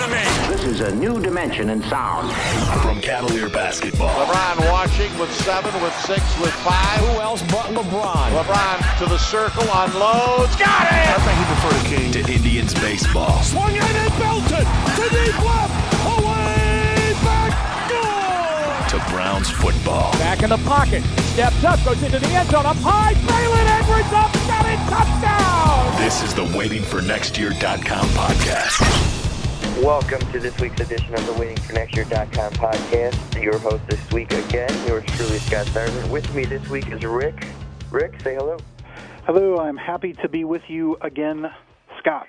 to me. This is a new dimension in sound. From Cavalier basketball. LeBron watching with seven, with six, with five. Who else but LeBron? LeBron to the circle, unloads, got it! I think he prefer the king. To Indians baseball. Swung in and belted to deep left, away, back, goal! To Browns football. Back in the pocket, steps up, goes into the end zone, up high, Braylon Edwards up, got it, touchdown! This is the waitingfornextyear.com podcast. Welcome to this week's edition of the WaitingForNextYear.com podcast. Your host this week again, yours truly, Scott Sargent. With me this week is Rick. Rick, say hello. Hello, I'm happy to be with you again, Scott.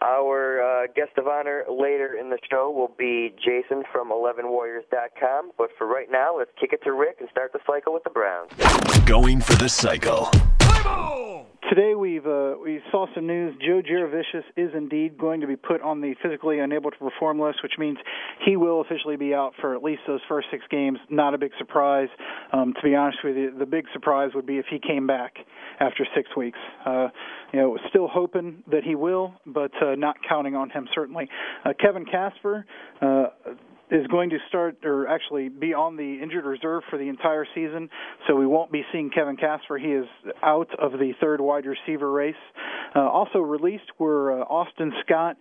Our uh, guest of honor later in the show will be Jason from 11warriors.com. But for right now, let's kick it to Rick and start the cycle with the Browns. Going for the cycle. Today we've uh, we saw some news. Joe Jurevicius is indeed going to be put on the physically unable to perform list, which means he will officially be out for at least those first six games. Not a big surprise. Um, to be honest with you, the big surprise would be if he came back after six weeks. Uh, you know, still hoping that he will, but uh, not counting on him certainly. Uh, Kevin Casper. Is going to start or actually be on the injured reserve for the entire season, so we won't be seeing Kevin Casper. He is out of the third wide receiver race. Uh, also released were uh, Austin Scott,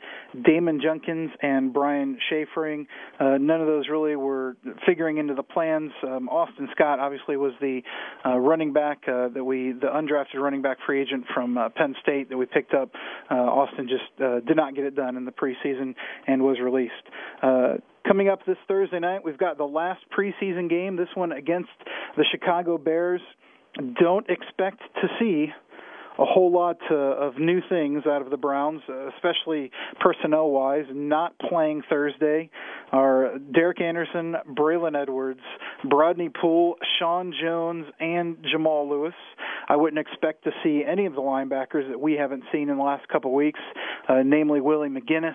Damon Junkins, and Brian Schaefering. Uh, none of those really were figuring into the plans. Um, Austin Scott obviously was the uh, running back uh, that we, the undrafted running back free agent from uh, Penn State that we picked up. Austin just did not get it done in the preseason and was released. Coming up this Thursday night, we've got the last preseason game, this one against the Chicago Bears. Don't expect to see a whole lot uh, of new things out of the Browns, uh, especially personnel wise. Not playing Thursday are Derek Anderson, Braylon Edwards, Brodney Pool, Sean Jones, and Jamal Lewis. I wouldn't expect to see any of the linebackers that we haven't seen in the last couple of weeks, uh, namely Willie McGinest.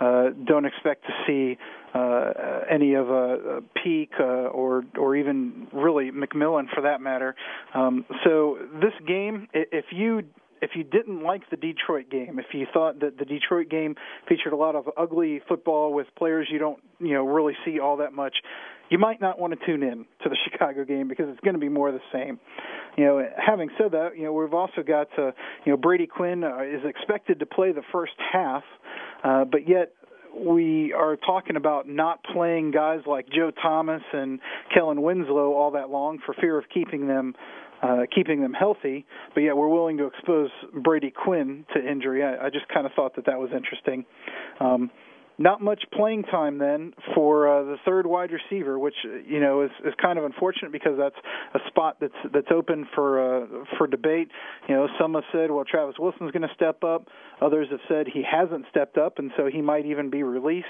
Uh, don't expect to see uh, any of a, a Peek uh, or or even really McMillan for that matter. Um, so this game, if you if you didn't like the Detroit game, if you thought that the Detroit game featured a lot of ugly football with players you don't you know really see all that much, you might not want to tune in to the Chicago game because it's going to be more of the same. You know, having said that, you know we've also got uh, you know Brady Quinn uh, is expected to play the first half, uh, but yet we are talking about not playing guys like Joe Thomas and Kellen Winslow all that long for fear of keeping them uh, keeping them healthy, but yet we're willing to expose Brady Quinn to injury. I, I just kind of thought that that was interesting. Um, not much playing time then for uh, the third wide receiver, which you know is, is kind of unfortunate because that's a spot that's that's open for uh, for debate. You know, some have said, well, Travis Wilson's going to step up. Others have said he hasn't stepped up, and so he might even be released.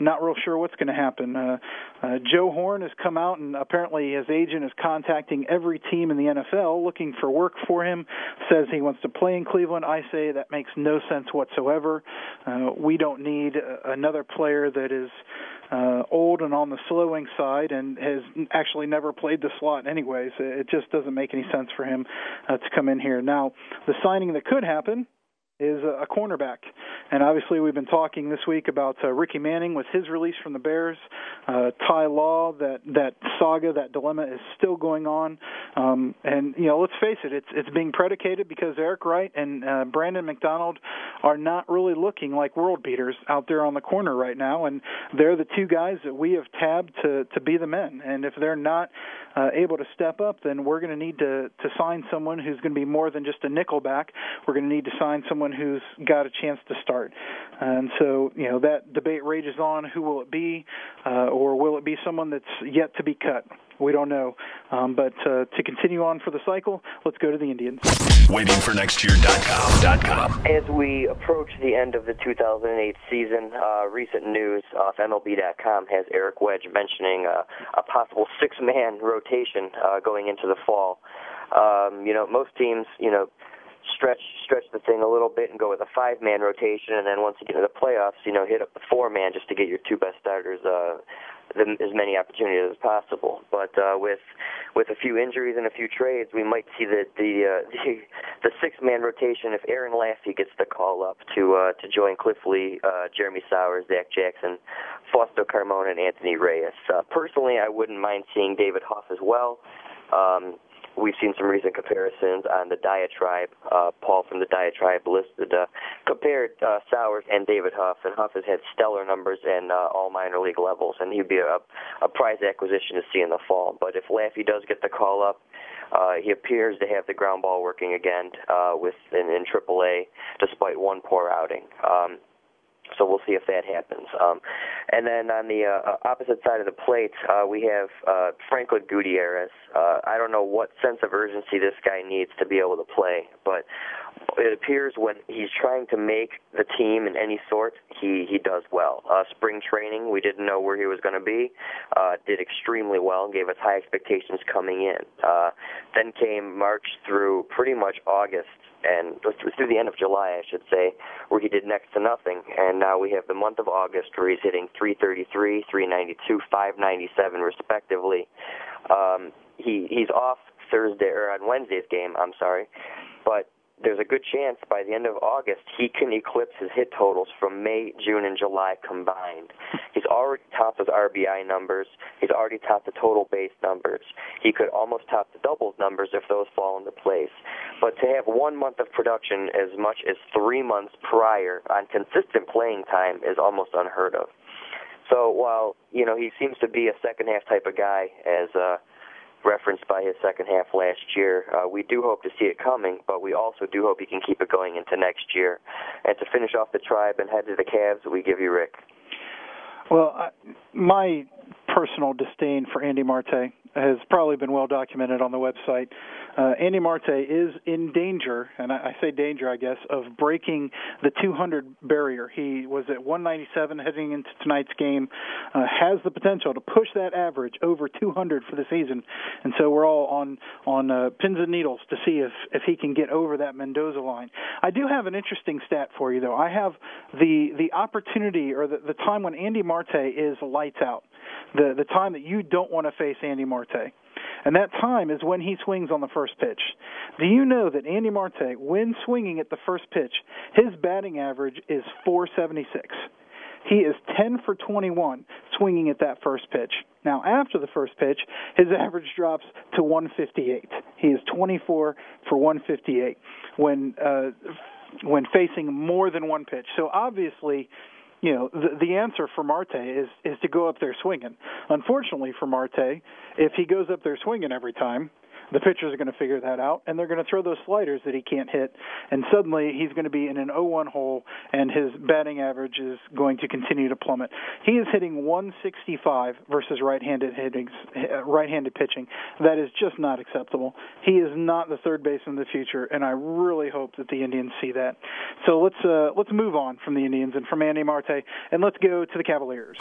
Not real sure what's going to happen. Uh, uh, Joe Horn has come out, and apparently his agent is contacting every team in the NFL looking for work for him. Says he wants to play in Cleveland. I say that makes no sense whatsoever. Uh, we don't need another another player that is uh, old and on the slowing side and has actually never played the slot anyways. It just doesn't make any sense for him uh, to come in here. Now, the signing that could happen is a cornerback. And obviously, we've been talking this week about uh, Ricky Manning with his release from the Bears. Uh, Ty Law, that that saga, that dilemma is still going on. Um, and you know, let's face it, it's it's being predicated because Eric Wright and uh, Brandon McDonald are not really looking like world beaters out there on the corner right now, and they're the two guys that we have tabbed to to be the men. And if they're not uh, able to step up, then we're going to need to to sign someone who's going to be more than just a nickel back. We're going to need to sign someone who's got a chance to start. And so, you know, that debate rages on. Who will it be, uh, or will it be someone that's yet to be cut? We don't know. Um, but uh, to continue on for the cycle, let's go to the Indians. WaitingForNextYear.com. As we approach the end of the 2008 season, uh, recent news off MLB.com has Eric Wedge mentioning uh, a possible six-man rotation uh, going into the fall. Um, you know, most teams, you know, stretch stretch the thing a little bit and go with a five man rotation, and then once you get into the playoffs, you know, hit up the four man just to get your two best starters uh, the, as many opportunities as possible. But uh, with with a few injuries and a few trades, we might see the the uh, the, the six man rotation if Aaron Laffey gets the call up to uh, to join Cliff Lee, uh, Jeremy Sowers, Zach Jackson, Fausto Carmona, and Anthony Reyes. Uh, personally, I wouldn't mind seeing David Huff as well. Um, we've seen some recent comparisons on the diatribe. Uh, Paul from the diatribe listed uh, compared uh, Sowers and David Huff, and Huff has had stellar numbers in uh, all minor league levels, and he'd be a, a prize acquisition to see in the fall. But if Laffey does get the call up, uh, he appears to have the ground ball working again uh, with in, in AAA, despite one poor outing. Um, so we'll see if that happens. Um, and then on the uh, opposite side of the plate, uh, we have uh, Franklin Gutierrez. Uh, I don't know what sense of urgency this guy needs to be able to play, but it appears when he's trying to make the team in any sort, he he does well. Uh, spring training, we didn't know where he was going to be. Uh, did extremely well and gave us high expectations coming in. Uh, then came March through pretty much August and through the end of July, I should say, where he did next to nothing. And now we have the month of August where he's hitting 333, 392, 597 respectively. Um, he he's off Thursday or on Wednesday's game. I'm sorry, but there's a good chance by the end of August he can eclipse his hit totals from May, June, and July combined. He's already topped his RBI numbers. He's already topped the total base numbers. He could almost top the doubles numbers if those fall into place. But to have one month of production as much as three months prior on consistent playing time is almost unheard of. So while you know he seems to be a second half type of guy, as uh, referenced by his second half last year. Uh, we do hope to see it coming, but we also do hope he can keep it going into next year. And to finish off the tribe and head to the Cavs, we give you Rick. Well, I, my personal disdain for Andy Marte has probably been well documented on the website. Uh, Andy Marte is in danger, and I, I say danger, I guess, of breaking the 200 barrier. He was at 197 heading into tonight's game, uh, has the potential to push that average over 200 for the season, and so we're all on on uh, pins and needles to see if if he can get over that Mendoza line. I do have an interesting stat for you, though. I have the the opportunity or the, the time when Andy Marte is lights out the the time that you don't want to face Andy Marte. And that time is when he swings on the first pitch. Do you know that Andy Marte, when swinging at the first pitch, his batting average is 476? He is 10 for 21 swinging at that first pitch. Now, after the first pitch, his average drops to 158. He is 24 for 158 when uh, when facing more than one pitch. So obviously, you know the, the answer for Marte is is to go up there swinging. Unfortunately for Marte, if he goes up there swinging every time, the pitchers are going to figure that out, and they're going to throw those sliders that he can't hit, and suddenly he's going to be in an 0-1 hole, and his batting average is going to continue to plummet. He is hitting 165 versus right-handed hittings, uh, right-handed pitching. That is just not acceptable. He is not the third baseman of the future, and I really hope that the Indians see that. So let's uh, let's move on from the Indians and from Andy Marte, and let's go to the Cavaliers.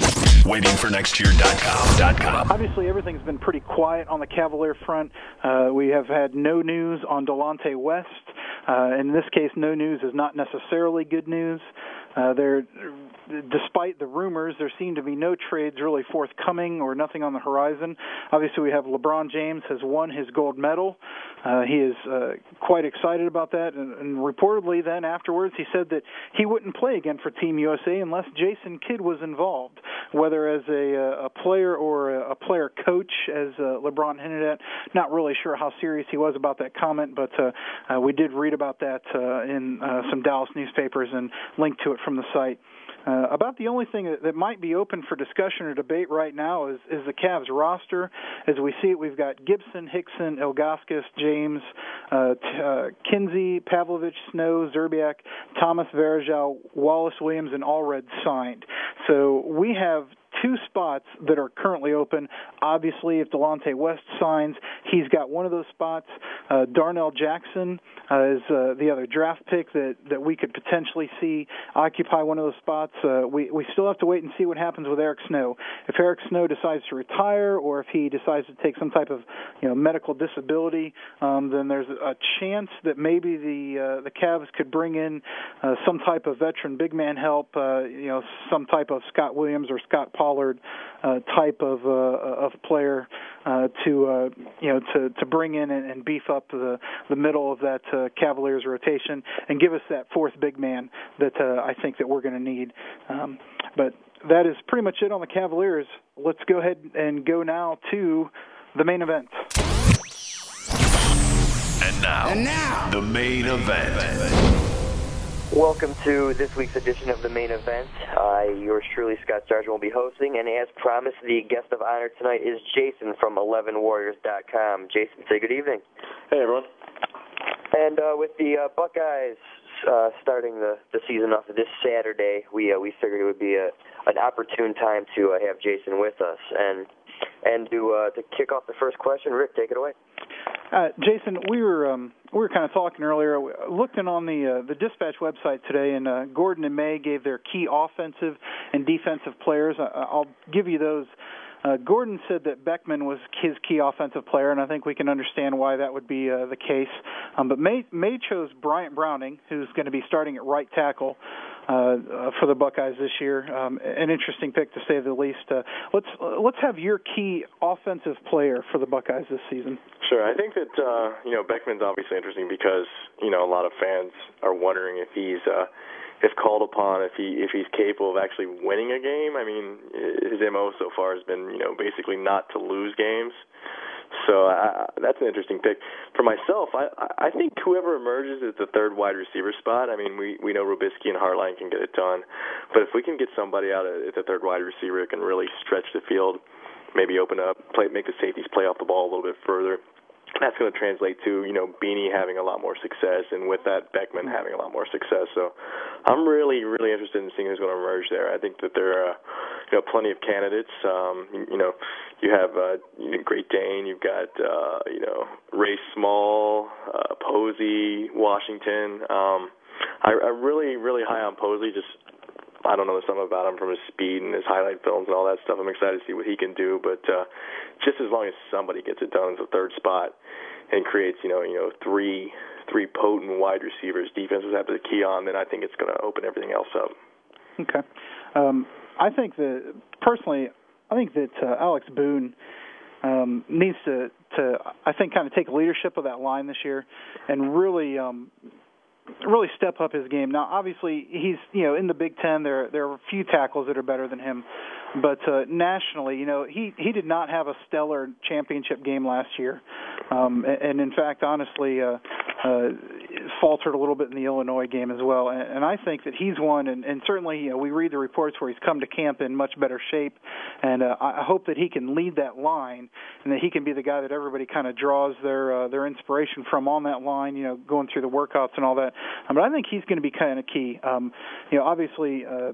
Waiting for next year.com. Obviously, everything's been pretty quiet on the Cavalier front. Uh, uh, we have had no news on Delonte West. Uh, in this case, no news is not necessarily good news. Uh, there, despite the rumors, there seem to be no trades really forthcoming or nothing on the horizon. Obviously, we have LeBron James has won his gold medal. Uh, he is uh, quite excited about that, and, and reportedly, then afterwards, he said that he wouldn't play again for Team USA unless Jason Kidd was involved, whether as a, uh, a player or a, player coach, as uh, LeBron hinted at. Not really sure how serious he was about that comment, but uh, uh, we did read about that uh, in uh, some Dallas newspapers and linked to it from the site. Uh, about the only thing that, that might be open for discussion or debate right now is, is the Cavs roster. As we see it, we've got Gibson, Hickson, Ilgauskas, James, uh, t- uh, Kinsey, Pavlovic, Snow, Szczerbiak, Thomas Varejao, Wallace Williams, and Allred signed. So we have two spots that are currently open. Obviously, if Delonte West signs, he's got one of those spots. Uh, Darnell Jackson uh, is uh, the other draft pick that that we could potentially see occupy one of those spots. Uh, we we still have to wait and see what happens with Eric Snow. If Eric Snow decides to retire, or if he decides to take some type of you know medical disability, um, then there's a chance that maybe the uh, the Cavs could bring in uh, some type of veteran big man help. Uh, you know, some type of Scott Williams or Scott Pollard uh, type of uh, of player uh, to uh, you know to to bring in and, and beef up the the middle of that uh, Cavaliers rotation and give us that fourth big man that uh, I think that we're going to need. Um, but that is pretty much it on the Cavaliers. Let's go ahead and go now to the main event. And now, and now, the main event. Welcome to this week's edition of the main event. Uh, yours truly, Scott Sargent, will be hosting, and as promised, the guest of honor tonight is Jason from 11warriors.com. Jason, say good evening. Hey, everyone. And uh, with the uh, Buckeyes uh, starting the, the season off this Saturday, we uh, we figured it would be a an opportune time to uh, have Jason with us. And and to uh, to kick off the first question, Rick, take it away. Uh, Jason, we were um, we were kind of talking earlier. Looking on the uh, the Dispatch website today, and uh, Gordon and May gave their key offensive and defensive players. I, I'll give you those. Uh, Gordon said that Boeckman was his key offensive player, and I think we can understand why that would be uh, the case. Um, but May, May chose Bryant Browning, who's going to be starting at right tackle uh, for the Buckeyes this year. Um, an interesting pick to say the least. Uh, let's let's have your key offensive player for the Buckeyes this season. Sure, I think that uh, you know Boeckman's obviously interesting because you know a lot of fans are wondering if he's uh, if called upon, if he if he's capable of actually winning a game. I mean, his mo so far has been you know basically not to lose games. So uh, that's an interesting pick. For myself, I I think whoever emerges at the third wide receiver spot. I mean, we we know Robiskie and Hartline can get it done, but if we can get somebody out at the third wide receiver that can really stretch the field, maybe open up, play, make the safeties play off the ball a little bit further that's going to translate to you know Beanie having a lot more success, and with that Boeckman having a lot more success. So I'm really really interested in seeing who's going to emerge there. I think that there are you know plenty of candidates. Um, you, know you have uh, Great Dane, you've got uh, you know Ray Small, uh, Posey, Washington. Um, I, I'm really really high on Posey just I don't know something about him from his speed and his highlight films and all that stuff. I'm excited to see what he can do. But uh, just as long as somebody gets it done as a third spot and creates, you know, you know, three three potent wide receivers, defenses have the key on, then I think it's going to open everything else up. Okay, um, I think that personally, I think that uh, Alex Boone um, needs to to I think kind of take leadership of that line this year and really um, really step up his game. Now, obviously, he's you know in the Big Ten. There there are a few tackles that are better than him, but uh, nationally, you know, he he did not have a stellar championship game last year, um, and, and in fact, honestly, uh, uh, faltered a little bit in the Illinois game as well. And, and I think that he's one, and, and certainly, you know, we read the reports where he's come to camp in much better shape, and uh, I hope that he can lead that line, and that he can be the guy that everybody kind of draws their uh, their inspiration from on that line. You know, going through the workouts and all that. But I think he's going to be kind of key. Um, you know, obviously. Uh,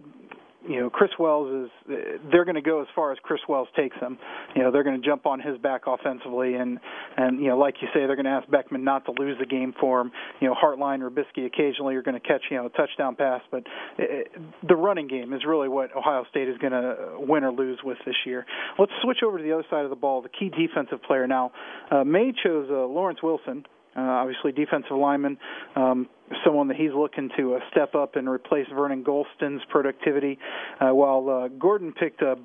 you know Chris Wells is they're going to go as far as Chris Wells takes them. You know they're going to jump on his back offensively, and and you know like you say they're going to ask Boeckman not to lose the game for him. You know Hartline or Bisky occasionally are going to catch you know a touchdown pass, but it, the running game is really what Ohio State is going to win or lose with this year. Let's switch over to the other side of the ball. The key defensive player now. Uh, May chose uh, Lawrence Wilson, uh, obviously defensive lineman, um, someone that he's looking to uh, step up and replace Vernon Gholston's productivity, uh, while uh, Gordon picked uh,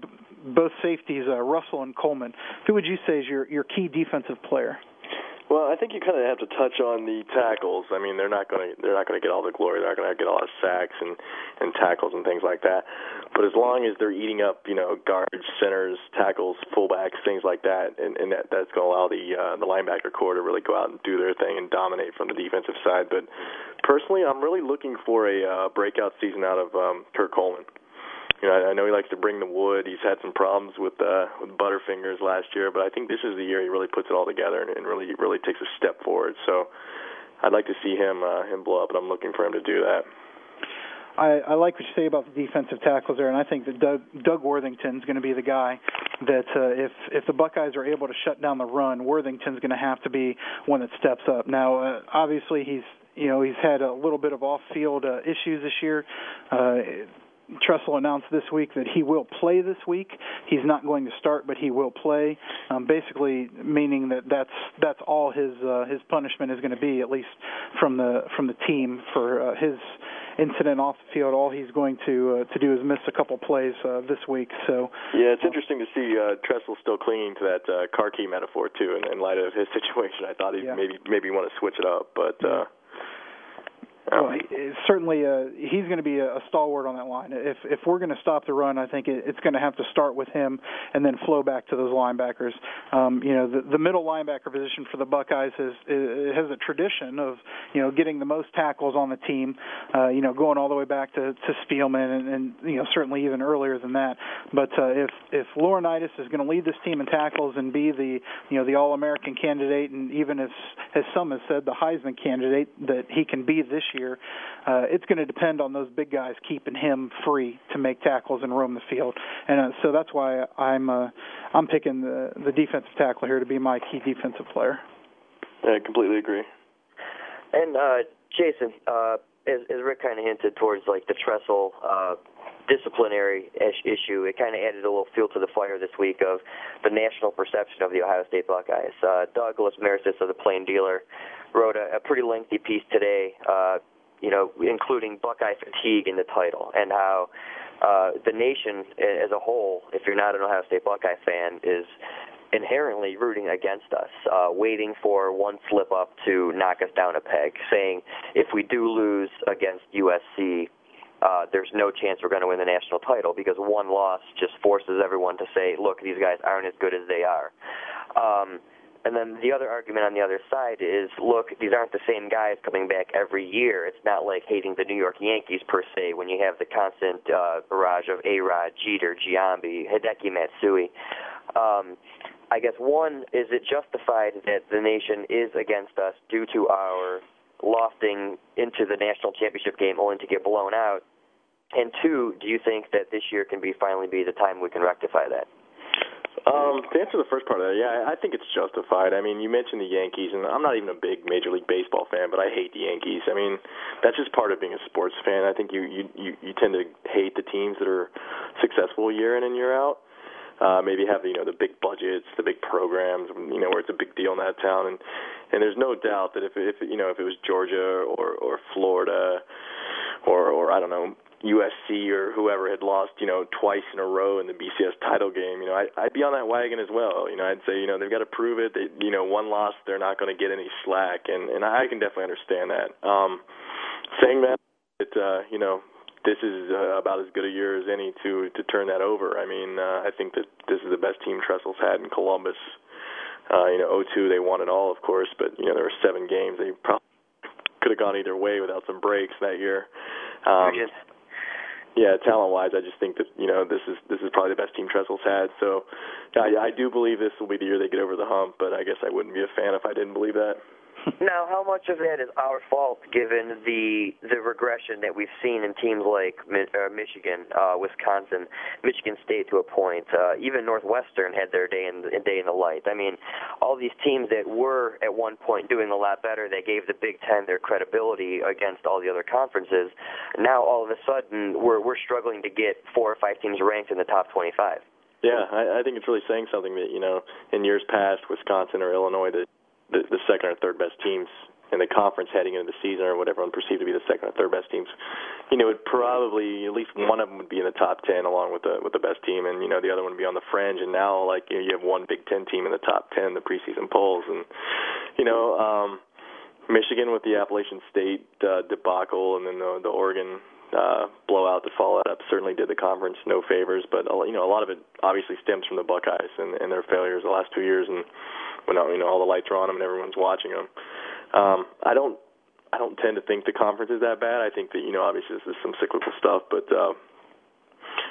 both safeties, uh, Russell and Coleman. Who would you say is your, your key defensive player? Well, I think you kind of have to touch on the tackles. I mean, they're not going to they're not going to get all the glory. They're not going to get all the sacks and and tackles and things like that. But as long as they're eating up, you know, guards, centers, tackles, fullbacks, things like that, and, and that that's going to allow the uh, the linebacker core to really go out and do their thing and dominate from the defensive side. But personally, I'm really looking for a uh, breakout season out of um, Kurt Coleman you know, I, I know he likes to bring the wood. He's had some problems with uh, with Butterfingers last year, but I think this is the year he really puts it all together and, and really really takes a step forward. So I'd like to see him uh, him blow up, and I'm looking for him to do that. I, I like what you say about the defensive tackles there, and I think that Doug Doug Worthington's going to be the guy that uh, if if the Buckeyes are able to shut down the run, Worthington's going to have to be one that steps up. Now, uh, obviously, he's you know he's had a little bit of off-field uh, issues this year. Uh, Tressel announced this week that he will play this week. He's not going to start, but he will play. Um, basically, meaning that that's that's all his uh, his punishment is going to be, at least from the from the team for uh, his incident off the field. All he's going to uh, to do is miss a couple plays uh, this week. So yeah, it's interesting to see uh, Tressel still clinging to that uh, car key metaphor too. In, in light of his situation, I thought he yeah. maybe maybe want to switch it up, but. Uh, well, he, certainly, uh, he's going to be a, a stalwart on that line. If if we're going to stop the run, I think it, it's going to have to start with him and then flow back to those linebackers. Um, you know, the, the middle linebacker position for the Buckeyes has has a tradition of you know getting the most tackles on the team. Uh, you know, going all the way back to to Spielman and, and you know certainly even earlier than that. But uh, if if Laurinaitis is going to lead this team in tackles and be the you know the All American candidate, and even as as some have said, the Heisman candidate that he can be this year year. Uh, it's going to depend on those big guys keeping him free to make tackles and roam the field, and uh, so that's why I'm uh, I'm picking the the defensive tackle here to be my key defensive player. I completely agree. And uh, Jason, uh, as, as Rick kind of hinted towards like the Tressel uh, disciplinary issue, it kind of added a little fuel to the fire this week of the national perception of the Ohio State Buckeyes. Uh, Doug Lesmerises of the Plain Dealer wrote a, a pretty lengthy piece today, uh, you know, including Buckeye fatigue in the title and how uh, the nation as a whole, if you're not an Ohio State Buckeye fan, is inherently rooting against us, uh, waiting for one slip up to knock us down a peg, saying if we do lose against USC, uh, there's no chance we're going to win the national title because one loss just forces everyone to say, look, these guys aren't as good as they are. Um, and then the other argument on the other side is, look, these aren't the same guys coming back every year. It's not like hating the New York Yankees per se when you have the constant uh, barrage of A-Rod, Jeter, Giambi, Hideki Matsui. Um, I guess one, is it justified that the nation is against us due to our lofting into the national championship game only to get blown out? And two, do you think that this year can be finally be the time we can rectify that? Um, to answer the first part of that, yeah, I think it's justified. I mean, you mentioned the Yankees, and I'm not even a big Major League Baseball fan, but I hate the Yankees. I mean, that's just part of being a sports fan. I think you you you, you tend to hate the teams that are successful year in and year out. Uh, maybe have you know the big budgets, the big programs, you know where it's a big deal in that town, and and there's no doubt that if if you know if it was Georgia or or Florida or or I don't know USC or whoever had lost, you know, twice in a row in the BCS title game, you know, I, I'd be on that wagon as well. You know, I'd say, you know, they've got to prove it. That, you know, one loss, they're not going to get any slack, and and I can definitely understand that. Um, saying that, it, uh, you know, this is uh, about as good a year as any to to turn that over. I mean, uh, I think that this is the best team Tressel's had in Columbus. Uh, you know, 02 they won it all, of course, but you know there were seven games. They probably could have gone either way without some breaks that year. Um, yeah, talent wise, I just think that you know this is this is probably the best team Tressel's had. So, I, I do believe this will be the year they get over the hump. But I guess I wouldn't be a fan if I didn't believe that. Now, how much of that is our fault, given the the regression that we've seen in teams like uh, Michigan, uh, Wisconsin, Michigan State to a point, uh, even Northwestern had their day in the, day in the light. I mean, all these teams that were at one point doing a lot better, they gave the Big Ten their credibility against all the other conferences. Now, all of a sudden, we're we're struggling to get four or five teams ranked in the top 25. Yeah, I, I think it's really saying something that you know in years past, Wisconsin or Illinois that the, the second or third best teams in the conference heading into the season, or what everyone perceived to be the second or third best teams, you know, it probably at least one of them would be in the top ten along with the with the best team, and you know the other one would be on the fringe. And now, like you, know, you have one Big Ten team in the top ten, the preseason polls, and you know, um, Michigan with the Appalachian State uh, debacle, and then the, the Oregon uh, blowout to follow that up certainly did the conference no favors. But you know, a lot of it obviously stems from the Buckeyes and, and their failures the last two years, and when you know all the lights are on them and everyone's watching them. Um, I don't I don't tend to think the conference is that bad. I think that you know obviously this is some cyclical stuff, but uh,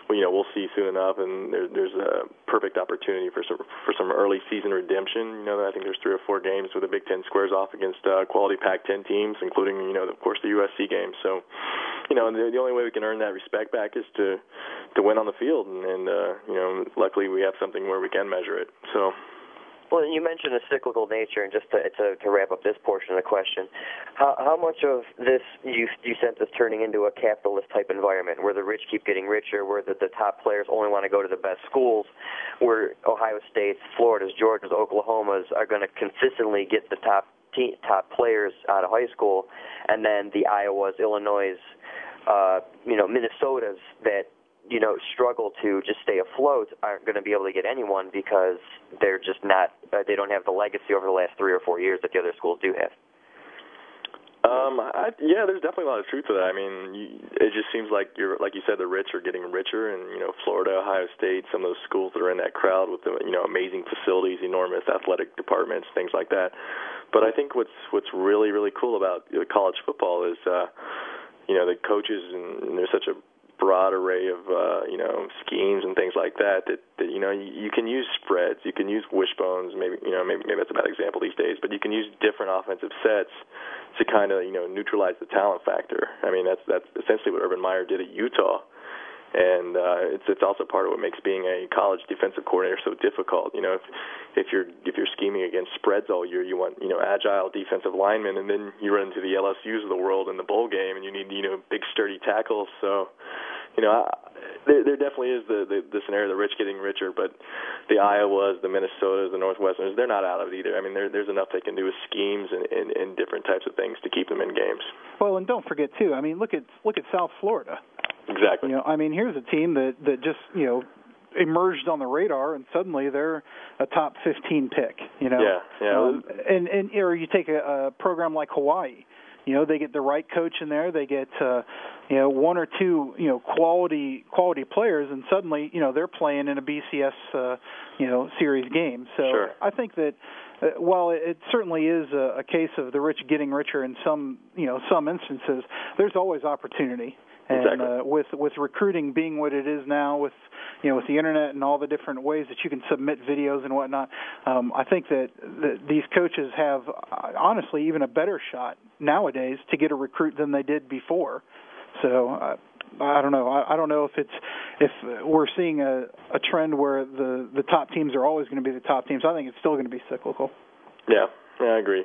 well, you know we'll see soon enough, and there, there's a perfect opportunity for some for some early season redemption. You know I think there's three or four games where the Big Ten squares off against uh, quality Pac-10 teams, including you know of course the USC game. So you know, the, the only way we can earn that respect back is to to win on the field, and, and uh, you know, luckily we have something where we can measure it. So. Well, you mentioned the cyclical nature, and just to, to, to wrap up this portion of the question, how, how much of this you you sense is turning into a capitalist type environment, where the rich keep getting richer, where the, the top players only want to go to the best schools, where Ohio States, Florida's, Georgia's, Oklahoma's are going to consistently get the top te- top players out of high school, and then the Iowas, Illinois, uh, you know, Minnesotas that you know struggle to just stay afloat aren't going to be able to get anyone because they're just not uh, they don't have the legacy over the last three or four years that the other schools do have. Um, I, yeah, there's definitely a lot of truth to that. I mean, you, it just seems like you're, like you said, the rich are getting richer, and you know, Florida, Ohio State, some of those schools that are in that crowd with the, you know, amazing facilities, enormous athletic departments, things like that. But I think what's what's really really cool about college football is, uh, you know, the coaches and, and there's such a broad array of uh, you know schemes and things like that that, that you know you, you can use spreads, you can use wishbones, maybe you know maybe maybe that's a bad example these days, but you can use different offensive sets to kind of you know neutralize the talent factor. I mean that's that's essentially what Urban Meyer did at Utah and uh, it's it's also part of what makes being a college defensive coordinator so difficult. You know, if if you're if you're scheming against spreads all year, you want you know agile defensive linemen, and then you run into the LSU's of the world in the bowl game, and you need you know big sturdy tackles. So, you know, I, there, there definitely is the, the the scenario the rich getting richer, but the Iowas, the Minnesotas, the Northwesterners, they're not out of it either. I mean, there, there's enough they can do with schemes and, and, and different types of things to keep them in games. Well, and don't forget too. I mean, look at look at South Florida. Exactly. You know, I mean, here's a team that that just you know emerged on the radar, and suddenly they're a top 15 pick. You know. Yeah. Yeah. Um, and and or you take a, a program like Hawaii. You know, they get the right coach in there. They get uh, you know one or two you know quality quality players, and suddenly you know they're playing in a BCS uh, you know series game. So sure. I think that uh, while it certainly is a, a case of the rich getting richer in some you know some instances, there's always opportunity. And exactly. uh, with with recruiting being what it is now, with you know with the internet and all the different ways that you can submit videos and whatnot, um, I think that, that these coaches have uh, honestly even a better shot nowadays to get a recruit than they did before. So. Uh, I don't know. I, I don't know if it's if we're seeing a, a trend where the the top teams are always going to be the top teams. I think it's still going to be cyclical. Yeah, yeah, I agree.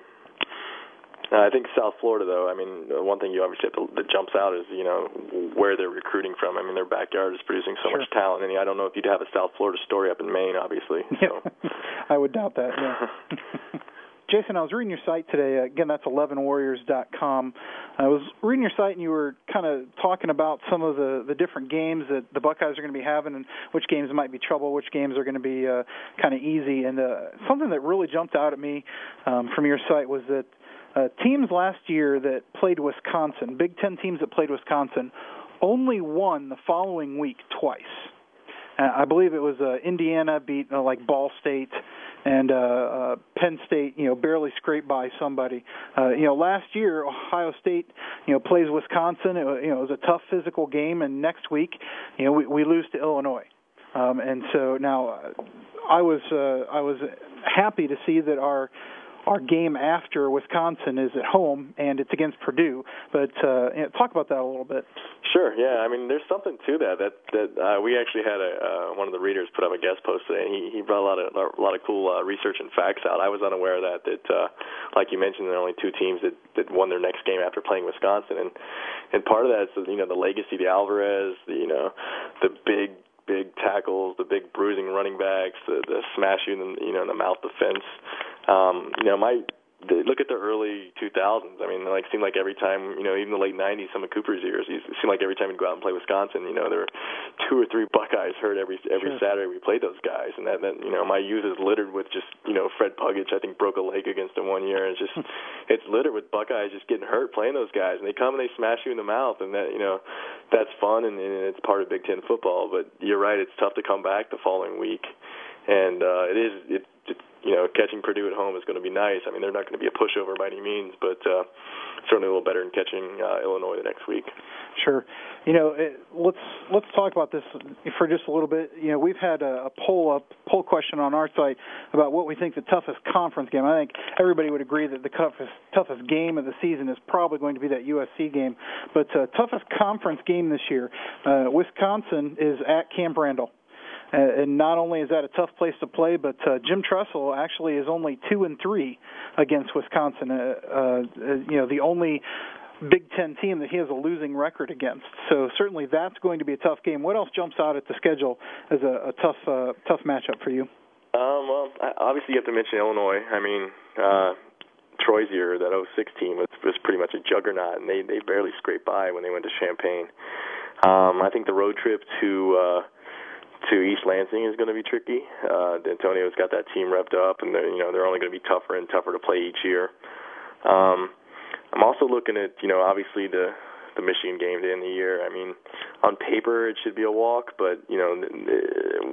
Uh, I think South Florida, though. I mean, one thing you obviously have to, that jumps out is you know where they're recruiting from. I mean, their backyard is producing so sure. much talent, and I don't know if you'd have a South Florida story up in Maine, obviously. So. I would doubt that. Yeah. Jason, I was reading your site today. Again, that's 11warriors.com. I was reading your site, and you were kind of talking about some of the the different games that the Buckeyes are going to be having, and which games might be trouble, which games are going to be uh, kind of easy. And uh, something that really jumped out at me um, from your site was that uh, teams last year that played Wisconsin, Big Ten teams that played Wisconsin, only won the following week twice. Uh, I believe it was uh, Indiana beat uh, like Ball State, and uh, uh, Penn State, you know, barely scraped by somebody. Uh, you know, last year Ohio State, you know, plays Wisconsin. It, you know, it was a tough physical game, and next week, you know, we, we lose to Illinois. Um, and so now, uh, I was uh, I was happy to see that our our game after Wisconsin is at home and it's against Purdue. But uh, talk about that a little bit. Sure. Yeah. I mean, there's something to that. That that uh, we actually had a uh, one of the readers put up a guest post today, and he he brought a lot of a lot of cool uh, research and facts out. I was unaware of that. That uh, like you mentioned, there are only two teams that that won their next game after playing Wisconsin, and and part of that is you know the legacy, the Alvarez, the you know the big big tackles, the big bruising running backs, the the smash you in the, you know in the mouth defense. Um, you know, my the, look at the early 2000s. I mean, like seemed like every time, you know, even the late 90s, some of Cooper's years, it seemed like every time he'd go out and play Wisconsin, you know, there were two or three Buckeyes hurt every every sure. Saturday we played those guys, and that, that you know, my youth is littered with just, you know, Fred Puggich, I think broke a leg against him one year, and it's just it's littered with Buckeyes just getting hurt playing those guys, and they come and they smash you in the mouth, and that you know, that's fun and, and it's part of Big Ten football. But you're right, it's tough to come back the following week, and uh, it is it you know, catching Purdue at home is going to be nice. I mean, they're not going to be a pushover by any means, but uh, certainly a little better than catching uh, Illinois the next week. Sure. You know, it, let's let's talk about this for just a little bit. You know, we've had a, a poll up poll question on our site about what we think the toughest conference game. I think everybody would agree that the toughest toughest game of the season is probably going to be that USC game. But uh, toughest conference game this year, uh, Wisconsin is at Camp Randall. Uh, and not only is that a tough place to play, but uh, Jim Tressel actually is only two and three against Wisconsin. Uh, uh, you know, the only Big Ten team that he has a losing record against. So certainly that's going to be a tough game. What else jumps out at the schedule as a, a tough uh, tough matchup for you? Um, well, obviously you have to mention Illinois. I mean, uh, Troy's year, that 06 team was was pretty much a juggernaut, and they they barely scraped by when they went to Champaign. Um, I think the road trip to uh, to East Lansing is going to be tricky. Uh, Dantonio's got that team revved up, and you know they're only going to be tougher and tougher to play each year. Um, I'm also looking at you know obviously the the Michigan game to end the year. I mean, on paper it should be a walk, but you know,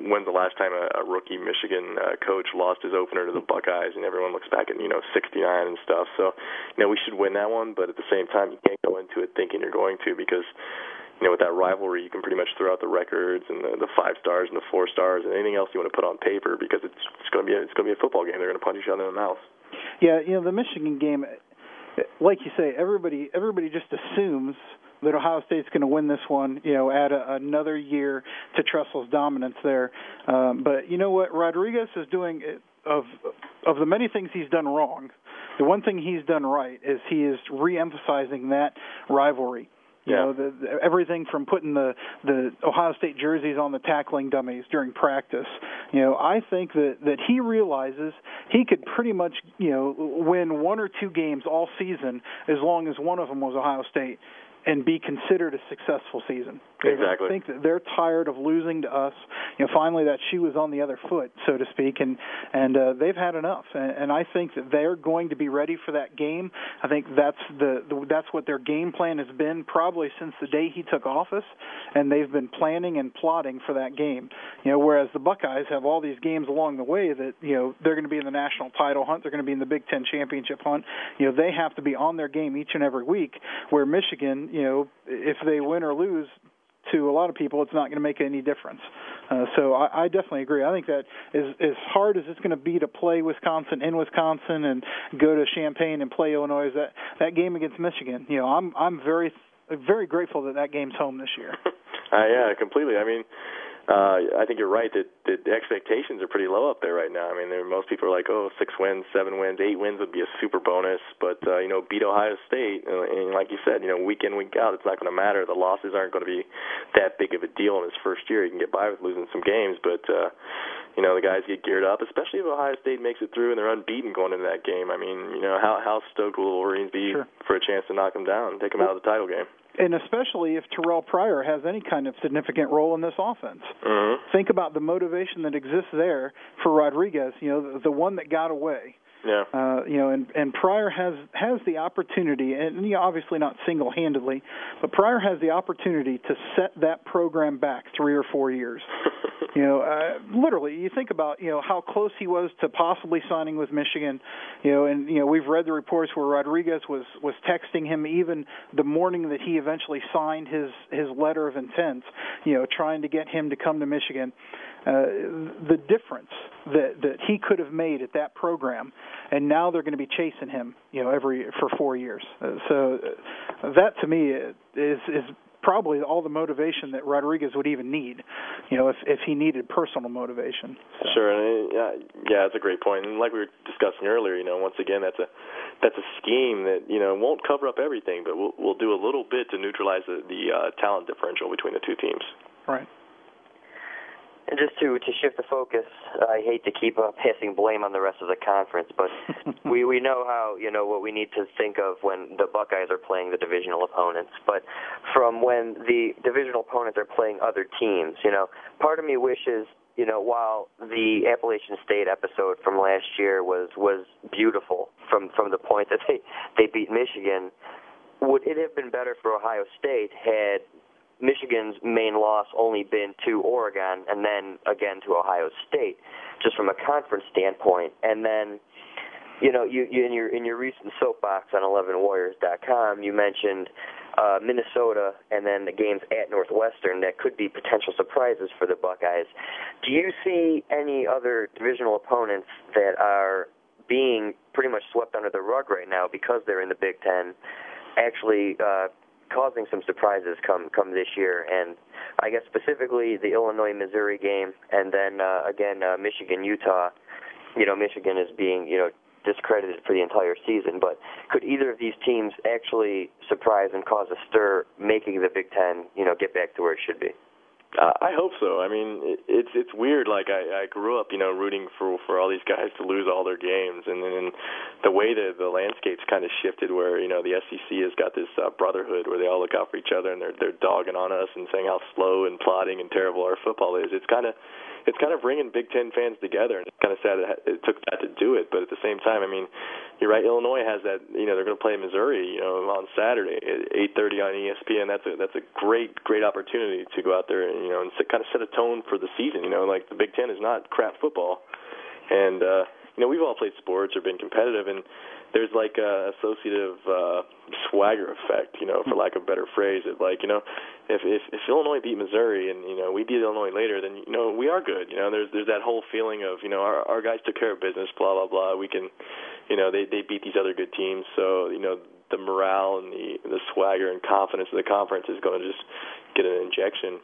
when's the last time a, a rookie Michigan uh, coach lost his opener to the Buckeyes, and everyone looks back at you know 69 and stuff. So, you know, we should win that one, but at the same time, you can't go into it thinking you're going to because you know, with that rivalry, you can pretty much throw out the records and the, the five stars and the four stars and anything else you want to put on paper because it's it's going to be a, it's going to be a football game. They're going to punch each other in the mouth. Yeah, you know, the Michigan game, like you say, everybody everybody just assumes that Ohio State's going to win this one. You know, add a, another year to Tressel's dominance there. Um, but you know what, Rodriguez is doing of of the many things he's done wrong. The one thing he's done right is he is re-emphasizing that rivalry you yeah. know, the, the, everything from putting the the Ohio State jerseys on the tackling dummies during practice. You know, I think that that he realizes he could pretty much you know win one or two games all season as long as one of them was Ohio State and be considered a successful season. Exactly. I think that they're tired of losing to us. You know, finally that shoe is on the other foot, so to speak, and and uh, they've had enough. And, and I think that they're going to be ready for that game. I think that's the, the that's what their game plan has been probably since the day he took office, and they've been planning and plotting for that game. You know, whereas the Buckeyes have all these games along the way that you know they're going to be in the national title hunt, they're going to be in the Big Ten championship hunt. You know, they have to be on their game each and every week. Where Michigan, you know, if they win or lose, to a lot of people, it's not going to make any difference. Uh, so I, I definitely agree. I think that as as hard as it's going to be to play Wisconsin in Wisconsin and go to Champaign and play Illinois, that that game against Michigan, you know, I'm I'm very very grateful that that game's home this year. uh, yeah, completely. I mean, uh, I think you're right that, that the expectations are pretty low up there right now. I mean, there, most people are like, oh, six wins, seven wins, eight wins would be a super bonus. But uh, you know, beat Ohio State, uh, and like you said, you know, week in week out, it's not going to matter. The losses aren't going to be that big of a deal in his first year. He can get by with losing some games, but uh, you know, the guys get geared up, especially if Ohio State makes it through and they're unbeaten going into that game. I mean, you know, how how stoked will the Wolverines be sure. for a chance to knock them down, take them out of the title game? And especially if Terrelle Pryor has any kind of significant role in this offense. Mm-hmm. Think about the motivation that exists there for Rodriguez. You know, the, the one that got away. Yeah. Uh, you know, and and Pryor has has the opportunity, and you know, obviously not single-handedly, but Pryor has the opportunity to set that program back three or four years. you know, uh, literally, you think about you know how close he was to possibly signing with Michigan. You know, and you know we've read the reports where Rodriguez was was texting him even the morning that he eventually signed his his letter of intent. You know, trying to get him to come to Michigan. Uh, the difference that that he could have made at that program, and now they're going to be chasing him, you know, every for four years. Uh, so uh, that to me is is probably all the motivation that Rodriguez would even need, you know, if if he needed personal motivation. So. Sure, and yeah, yeah, that's a great point. And like we were discussing earlier, you know, once again, that's a that's a scheme that you know won't cover up everything, but will will do a little bit to neutralize the, the uh, talent differential between the two teams. Right. And just to to shift the focus, I hate to keep uh, passing blame on the rest of the conference, but we we know how you know what we need to think of when the Buckeyes are playing the divisional opponents. But from when the divisional opponents are playing other teams, you know, part of me wishes you know, while the Appalachian State episode from last year was was beautiful from from the point that they they beat Michigan, would it have been better for Ohio State had Michigan's main loss only been to Oregon and then again to Ohio State, just from a conference standpoint. And then, you know, you, you in your in your recent soapbox on 11warriors.com, you mentioned uh, Minnesota and then the games at Northwestern that could be potential surprises for the Buckeyes. Do you see any other divisional opponents that are being pretty much swept under the rug right now because they're in the Big Ten, actually uh, causing some surprises come come this year. And I guess specifically the Illinois Missouri game, and then uh, again uh, Michigan Utah. You know, Michigan is being you know discredited for the entire season. But could either of these teams actually surprise and cause a stir, making the Big Ten you know get back to where it should be? I hope so. I mean, it, it's it's weird. Like I, I grew up, you know, rooting for for all these guys to lose all their games, and then the way the the landscape's kind of shifted, where you know the SEC has got this uh, brotherhood where they all look out for each other, and they're they're dogging on us and saying how slow and plodding and terrible our football is. It's kind of it's kind of bringing Big Ten fans together, and it's kind of sad it, it took that to do it. But at the same time, I mean, you're right. Illinois has that. You know, they're going to play Missouri. You know, on Saturday at 8:30 on ESPN. That's a that's a great great opportunity to go out there and you know and kind of set a tone for the season. You know, like the Big Ten is not crap football, and uh, you know we've all played sports or been competitive, and there's like a associative uh, swagger effect, you know, for lack of a better phrase. It like, you know, if, if if Illinois beat Missouri and you know we beat Illinois later, then you know we are good. You know, there's there's that whole feeling of you know our our guys took care of business, blah blah blah. We can, you know, they they beat these other good teams, so you know the morale and the the swagger and confidence of the conference is going to just get an injection.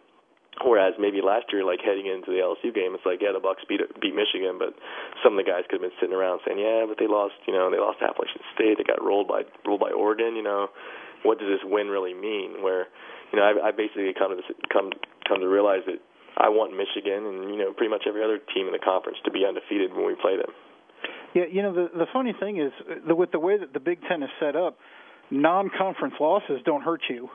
Whereas maybe last year, like heading into the LSU game, it's like, yeah, the Bucks beat beat Michigan, but some of the guys could have been sitting around saying, yeah, but they lost, you know, they lost to Appalachian State, they got rolled by rolled by Oregon, you know, what does this win really mean? Where, you know, I, I basically come to this, come come to realize that I want Michigan and you know pretty much every other team in the conference to be undefeated when we play them. Yeah, you know the the funny thing is the, with the way that the Big Ten is set up, non-conference losses don't hurt you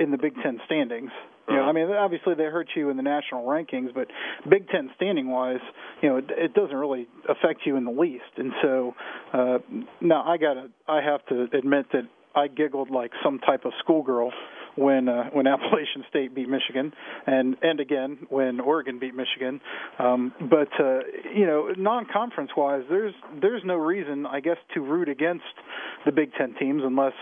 in the Big Ten standings. You know, I mean, obviously they hurt you in the national rankings, but Big Ten standing wise, you know, it, it doesn't really affect you in the least. And so, uh, now I gotta, I have to admit that I giggled like some type of schoolgirl when uh, when Appalachian State beat Michigan, and and again when Oregon beat Michigan. Um, but uh, you know, non-conference wise, there's there's no reason, I guess, to root against the Big Ten teams unless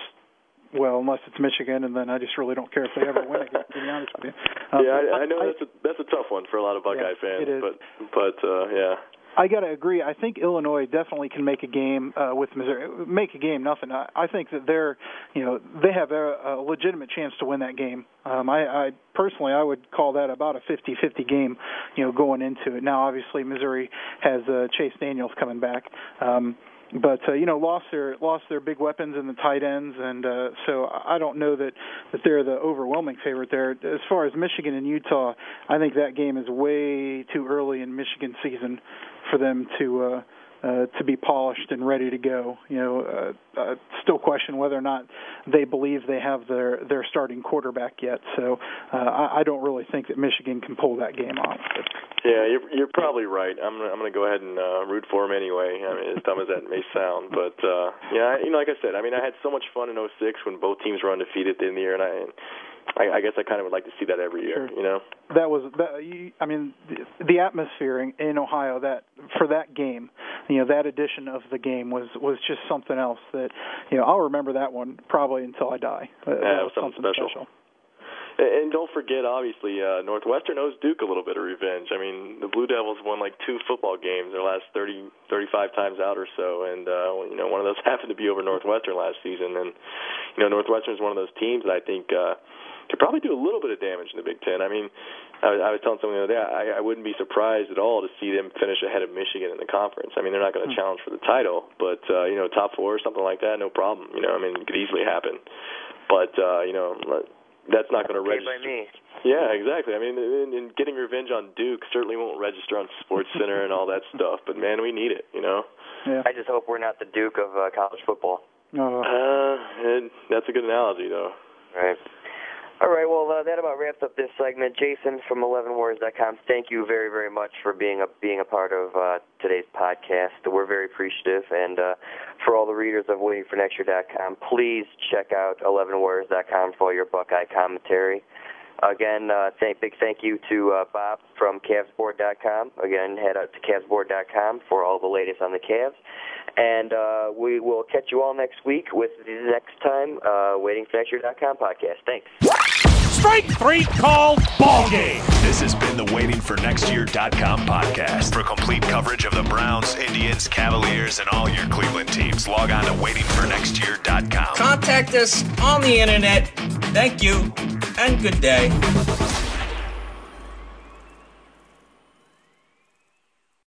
well, unless it's Michigan, and then I just really don't care if they ever win again. To be honest with you. Um, yeah, I, I know I, that's a that's a tough one for a lot of Buckeye yeah, fans, it is. but but uh, yeah. I got to agree. I think Illinois definitely can make a game uh, with Missouri. Make a game, nothing. I, I think that they're, you know, they have a, a legitimate chance to win that game. Um, I, I personally, I would call that about a 50-50 game, you know, going into it. Now, obviously, Missouri has uh, Chase Daniels coming back. Um, but uh, you know lost their lost their big weapons in the tight ends, and uh, so I don't know that that they're the overwhelming favorite there. As far as Michigan and Utah, I think that game is way too early in Michigan season for them to. Uh, uh, to be polished and ready to go. You know, uh, uh, still question whether or not they believe they have their their starting quarterback yet. So uh, I, I don't really think that Michigan can pull that game off. Yeah, you're you're probably right. I'm I'm going to go ahead and uh, root for him anyway. I mean, as dumb as that may sound, but uh, yeah, you know, like I said, I mean, I had so much fun in '06 when both teams were undefeated in the year, and I. I, I guess I kind of would like to see that every year. Sure. You know, that was that. I mean, the, the atmosphere in, in Ohio that for that game, you know, that edition of the game was was just something else. That you know, I'll remember that one probably until I die. Yeah, that was something, something special. special. And don't forget, obviously, uh, Northwestern owes Duke a little bit of revenge. I mean, the Blue Devils won like two football games their last 30, 35 times out or so, and uh, you know, one of those happened to be over Northwestern last season. And you know, Northwestern is one of those teams that I think. Uh, could probably do a little bit of damage in the Big Ten. I mean, I was, I was telling someone the other day, I, I wouldn't be surprised at all to see them finish ahead of Michigan in the conference. I mean, they're not going to mm-hmm. challenge for the title, but uh, you know, top four or something like that, no problem. You know, I mean, it could easily happen. But uh, you know, that's not going to okay register. by me. Yeah, exactly. I mean, and, and getting revenge on Duke certainly won't register on Sports Center and all that stuff. But man, we need it. You know. Yeah. I just hope we're not the Duke of uh, college football. Uh, uh, and that's a good analogy, though. Right. All right, well, uh, that about wraps up this segment. Jason from 11warriors.com, thank you very, very much for being a being a part of uh, today's podcast. We're very appreciative, and uh, for all the readers of WaitingForNextYear.com, please check out 11warriors.com for all your Buckeye commentary. Again, uh, thank, big thank you to uh, Bob from CavsBoard.com. Again, head out to CavsBoard.com for all the latest on the Cavs. And uh, we will catch you all next week with the next time uh, Waiting for Next Year.com podcast. Thanks. Strike three called ball game. This has been the Waiting for Next Year.com podcast. For complete coverage of the Browns, Indians, Cavaliers, and all your Cleveland teams, log on to waitingfornextyear.com. Contact us on the internet. Thank you and good day.